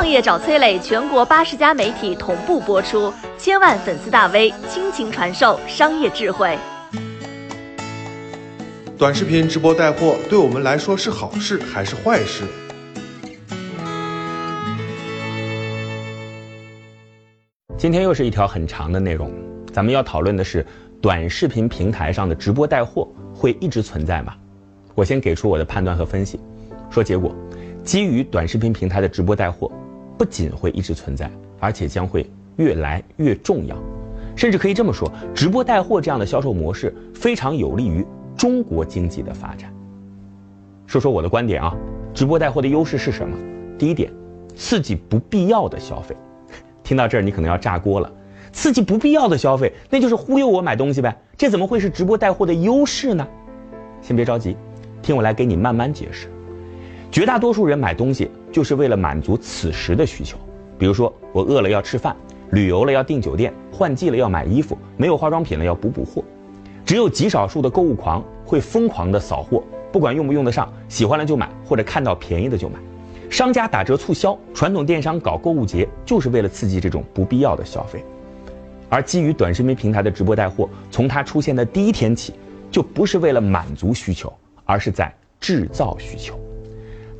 创业找崔磊，全国八十家媒体同步播出，千万粉丝大 V 倾情传授商业智慧。短视频直播带货对我们来说是好事还是坏事？今天又是一条很长的内容，咱们要讨论的是短视频平台上的直播带货会一直存在吗？我先给出我的判断和分析，说结果，基于短视频平台的直播带货不仅会一直存在，而且将会越来越重要，甚至可以这么说，直播带货这样的销售模式非常有利于中国经济的发展。说说我的观点啊，直播带货的优势是什么？第一点，刺激不必要的消费。听到这儿，你可能要炸锅了。刺激不必要的消费，那就是忽悠我买东西呗。这怎么会是直播带货的优势呢？先别着急，听我来给你慢慢解释。绝大多数人买东西就是为了满足此时的需求，比如说我饿了要吃饭，旅游了要订酒店，换季了要买衣服，没有化妆品了要补补货。只有极少数的购物狂会疯狂的扫货，不管用不用得上，喜欢了就买，或者看到便宜的就买。商家打折促销，传统电商搞购物节，就是为了刺激这种不必要的消费。而基于短视频平台的直播带货，从它出现的第一天起，就不是为了满足需求，而是在制造需求。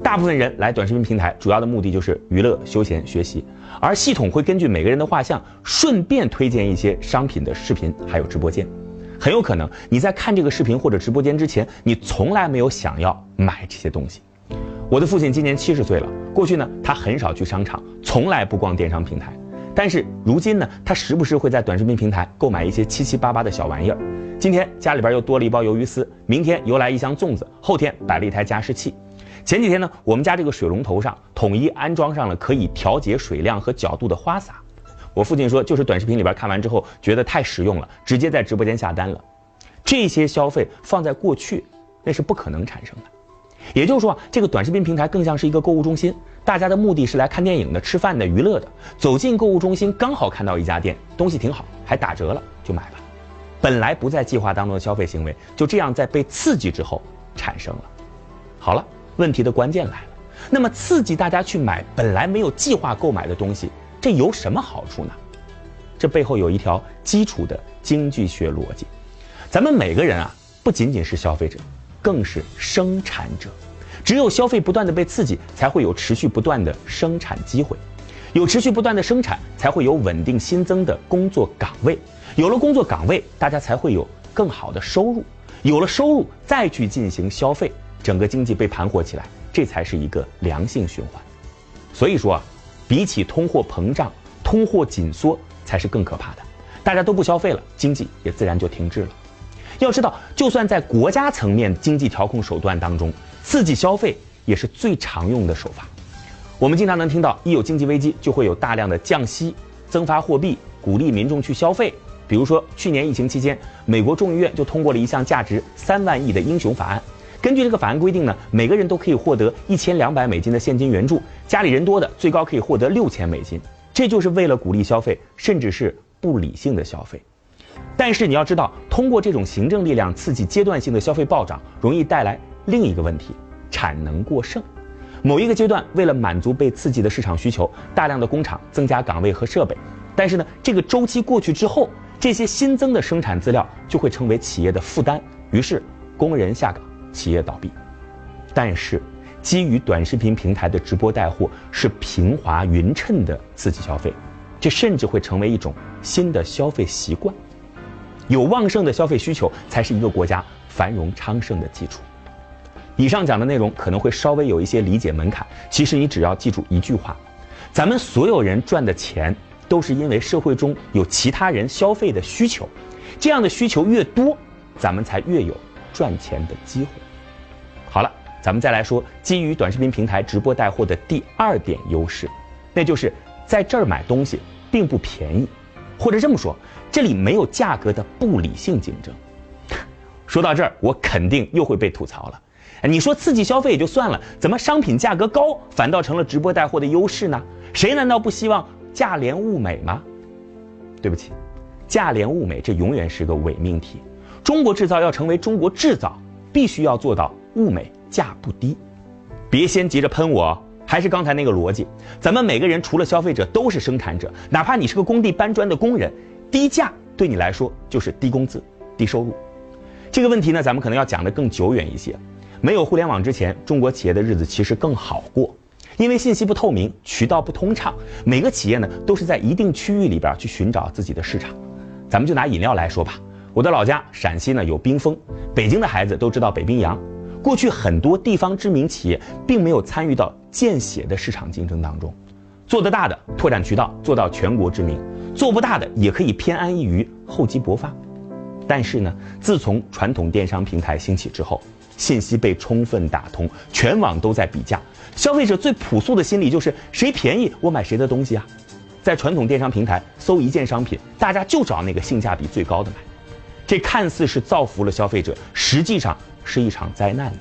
大部分人来短视频平台，主要的目的就是娱乐、休闲、学习，而系统会根据每个人的画像，顺便推荐一些商品的视频，还有直播间。很有可能你在看这个视频或者直播间之前，你从来没有想要买这些东西。我的父亲今年七十岁了，过去呢，他很少去商场，从来不逛电商平台。但是如今呢，他时不时会在短视频平台购买一些七七八八的小玩意儿。今天家里边又多了一包鱿鱼丝，明天又来一箱粽子，后天摆了一台加湿器。前几天呢，我们家这个水龙头上统一安装上了可以调节水量和角度的花洒。我父亲说，就是短视频里边看完之后觉得太实用了，直接在直播间下单了。这些消费放在过去，那是不可能产生的。也就是说啊，这个短视频平台更像是一个购物中心，大家的目的是来看电影的、吃饭的、娱乐的。走进购物中心，刚好看到一家店，东西挺好，还打折了，就买吧。本来不在计划当中的消费行为，就这样在被刺激之后产生了。好了，问题的关键来了，那么刺激大家去买本来没有计划购买的东西，这有什么好处呢？这背后有一条基础的经济学逻辑，咱们每个人啊，不仅仅是消费者。更是生产者，只有消费不断的被刺激，才会有持续不断的生产机会，有持续不断的生产，才会有稳定新增的工作岗位，有了工作岗位，大家才会有更好的收入，有了收入再去进行消费，整个经济被盘活起来，这才是一个良性循环。所以说啊，比起通货膨胀，通货紧缩才是更可怕的，大家都不消费了，经济也自然就停滞了。要知道，就算在国家层面经济调控手段当中，刺激消费也是最常用的手法。我们经常能听到，一有经济危机，就会有大量的降息、增发货币，鼓励民众去消费。比如说，去年疫情期间，美国众议院就通过了一项价值三万亿的英雄法案。根据这个法案规定呢，每个人都可以获得一千两百美金的现金援助，家里人多的最高可以获得六千美金。这就是为了鼓励消费，甚至是不理性的消费。但是你要知道，通过这种行政力量刺激阶段性的消费暴涨，容易带来另一个问题：产能过剩。某一个阶段，为了满足被刺激的市场需求，大量的工厂增加岗位和设备。但是呢，这个周期过去之后，这些新增的生产资料就会成为企业的负担，于是工人下岗，企业倒闭。但是，基于短视频平台的直播带货是平滑匀称的刺激消费，这甚至会成为一种新的消费习惯。有旺盛的消费需求，才是一个国家繁荣昌盛的基础。以上讲的内容可能会稍微有一些理解门槛，其实你只要记住一句话：咱们所有人赚的钱，都是因为社会中有其他人消费的需求，这样的需求越多，咱们才越有赚钱的机会。好了，咱们再来说基于短视频平台直播带货的第二点优势，那就是在这儿买东西并不便宜。或者这么说，这里没有价格的不理性竞争。说到这儿，我肯定又会被吐槽了。你说刺激消费也就算了，怎么商品价格高反倒成了直播带货的优势呢？谁难道不希望价廉物美吗？对不起，价廉物美这永远是个伪命题。中国制造要成为中国制造，必须要做到物美价不低。别先急着喷我，还是刚才那个逻辑，咱们每个人除了消费者都是生产者，哪怕你是个工地搬砖的工人，低价对你来说就是低工资、低收入。这个问题呢，咱们可能要讲得更久远一些。没有互联网之前，中国企业的日子其实更好过，因为信息不透明，渠道不通畅，每个企业呢都是在一定区域里边去寻找自己的市场。咱们就拿饮料来说吧，我的老家陕西呢有冰峰，北京的孩子都知道北冰洋。过去很多地方知名企业并没有参与到见血的市场竞争当中，做得大的拓展渠道做到全国知名，做不大的也可以偏安一隅厚积薄发。但是呢，自从传统电商平台兴起之后，信息被充分打通，全网都在比价，消费者最朴素的心理就是谁便宜我买谁的东西啊。在传统电商平台搜一件商品，大家就找那个性价比最高的买，这看似是造福了消费者，实际上。是一场灾难呐！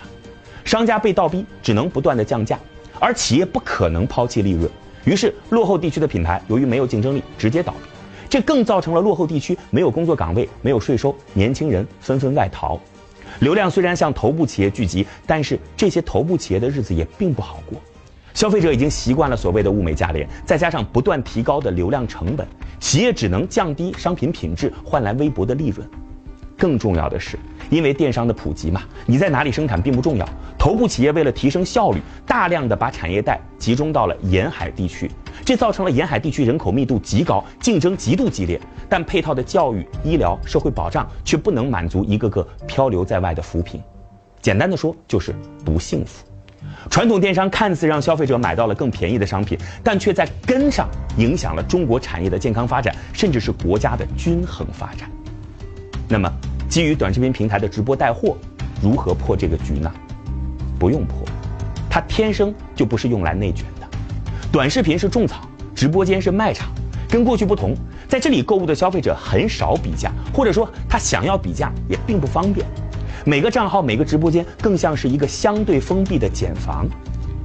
商家被倒逼，只能不断的降价，而企业不可能抛弃利润，于是落后地区的品牌由于没有竞争力，直接倒闭。这更造成了落后地区没有工作岗位，没有税收，年轻人纷纷外逃。流量虽然向头部企业聚集，但是这些头部企业的日子也并不好过。消费者已经习惯了所谓的物美价廉，再加上不断提高的流量成本，企业只能降低商品品质，换来微薄的利润。更重要的是，因为电商的普及嘛，你在哪里生产并不重要。头部企业为了提升效率，大量的把产业带集中到了沿海地区，这造成了沿海地区人口密度极高，竞争极度激烈。但配套的教育、医疗、社会保障却不能满足一个个漂流在外的扶贫。简单的说，就是不幸福。传统电商看似让消费者买到了更便宜的商品，但却在根上影响了中国产业的健康发展，甚至是国家的均衡发展。那么，基于短视频平台的直播带货，如何破这个局呢？不用破，它天生就不是用来内卷的。短视频是种草，直播间是卖场。跟过去不同，在这里购物的消费者很少比价，或者说他想要比价也并不方便。每个账号、每个直播间更像是一个相对封闭的茧房。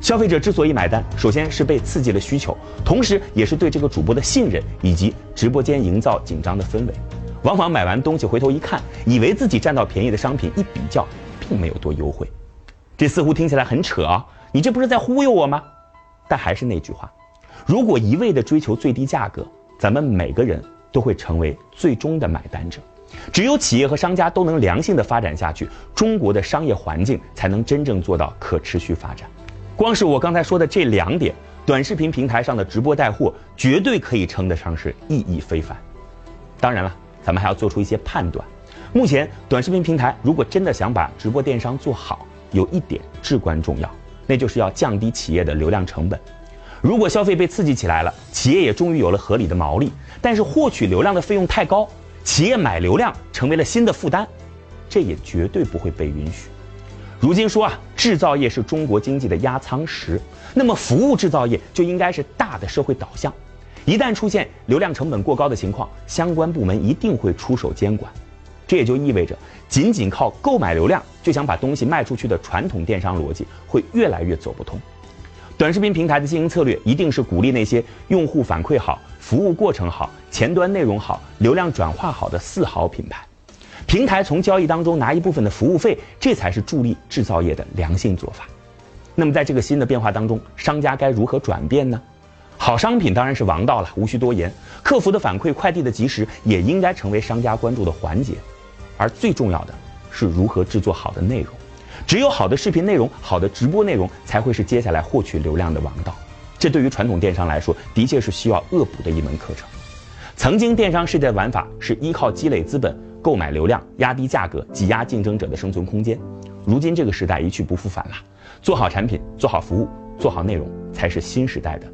消费者之所以买单，首先是被刺激了需求，同时也是对这个主播的信任以及直播间营造紧张的氛围。往往买完东西回头一看，以为自己占到便宜的商品，一比较并没有多优惠，这似乎听起来很扯啊！你这不是在忽悠我吗？但还是那句话，如果一味的追求最低价格，咱们每个人都会成为最终的买单者。只有企业和商家都能良性的发展下去，中国的商业环境才能真正做到可持续发展。光是我刚才说的这两点，短视频平台上的直播带货绝对可以称得上是意义非凡。当然了。咱们还要做出一些判断。目前，短视频平台如果真的想把直播电商做好，有一点至关重要，那就是要降低企业的流量成本。如果消费被刺激起来了，企业也终于有了合理的毛利，但是获取流量的费用太高，企业买流量成为了新的负担，这也绝对不会被允许。如今说啊，制造业是中国经济的压舱石，那么服务制造业就应该是大的社会导向。一旦出现流量成本过高的情况，相关部门一定会出手监管。这也就意味着，仅仅靠购买流量就想把东西卖出去的传统电商逻辑会越来越走不通。短视频平台的经营策略一定是鼓励那些用户反馈好、服务过程好、前端内容好、流量转化好的四好品牌。平台从交易当中拿一部分的服务费，这才是助力制造业的良性做法。那么，在这个新的变化当中，商家该如何转变呢？好商品当然是王道了，无需多言。客服的反馈、快递的及时，也应该成为商家关注的环节。而最重要的是如何制作好的内容。只有好的视频内容、好的直播内容，才会是接下来获取流量的王道。这对于传统电商来说，的确是需要恶补的一门课程。曾经电商世界的玩法是依靠积累资本、购买流量、压低价格、挤压竞争者的生存空间。如今这个时代一去不复返了，做好产品、做好服务、做好内容，才是新时代的。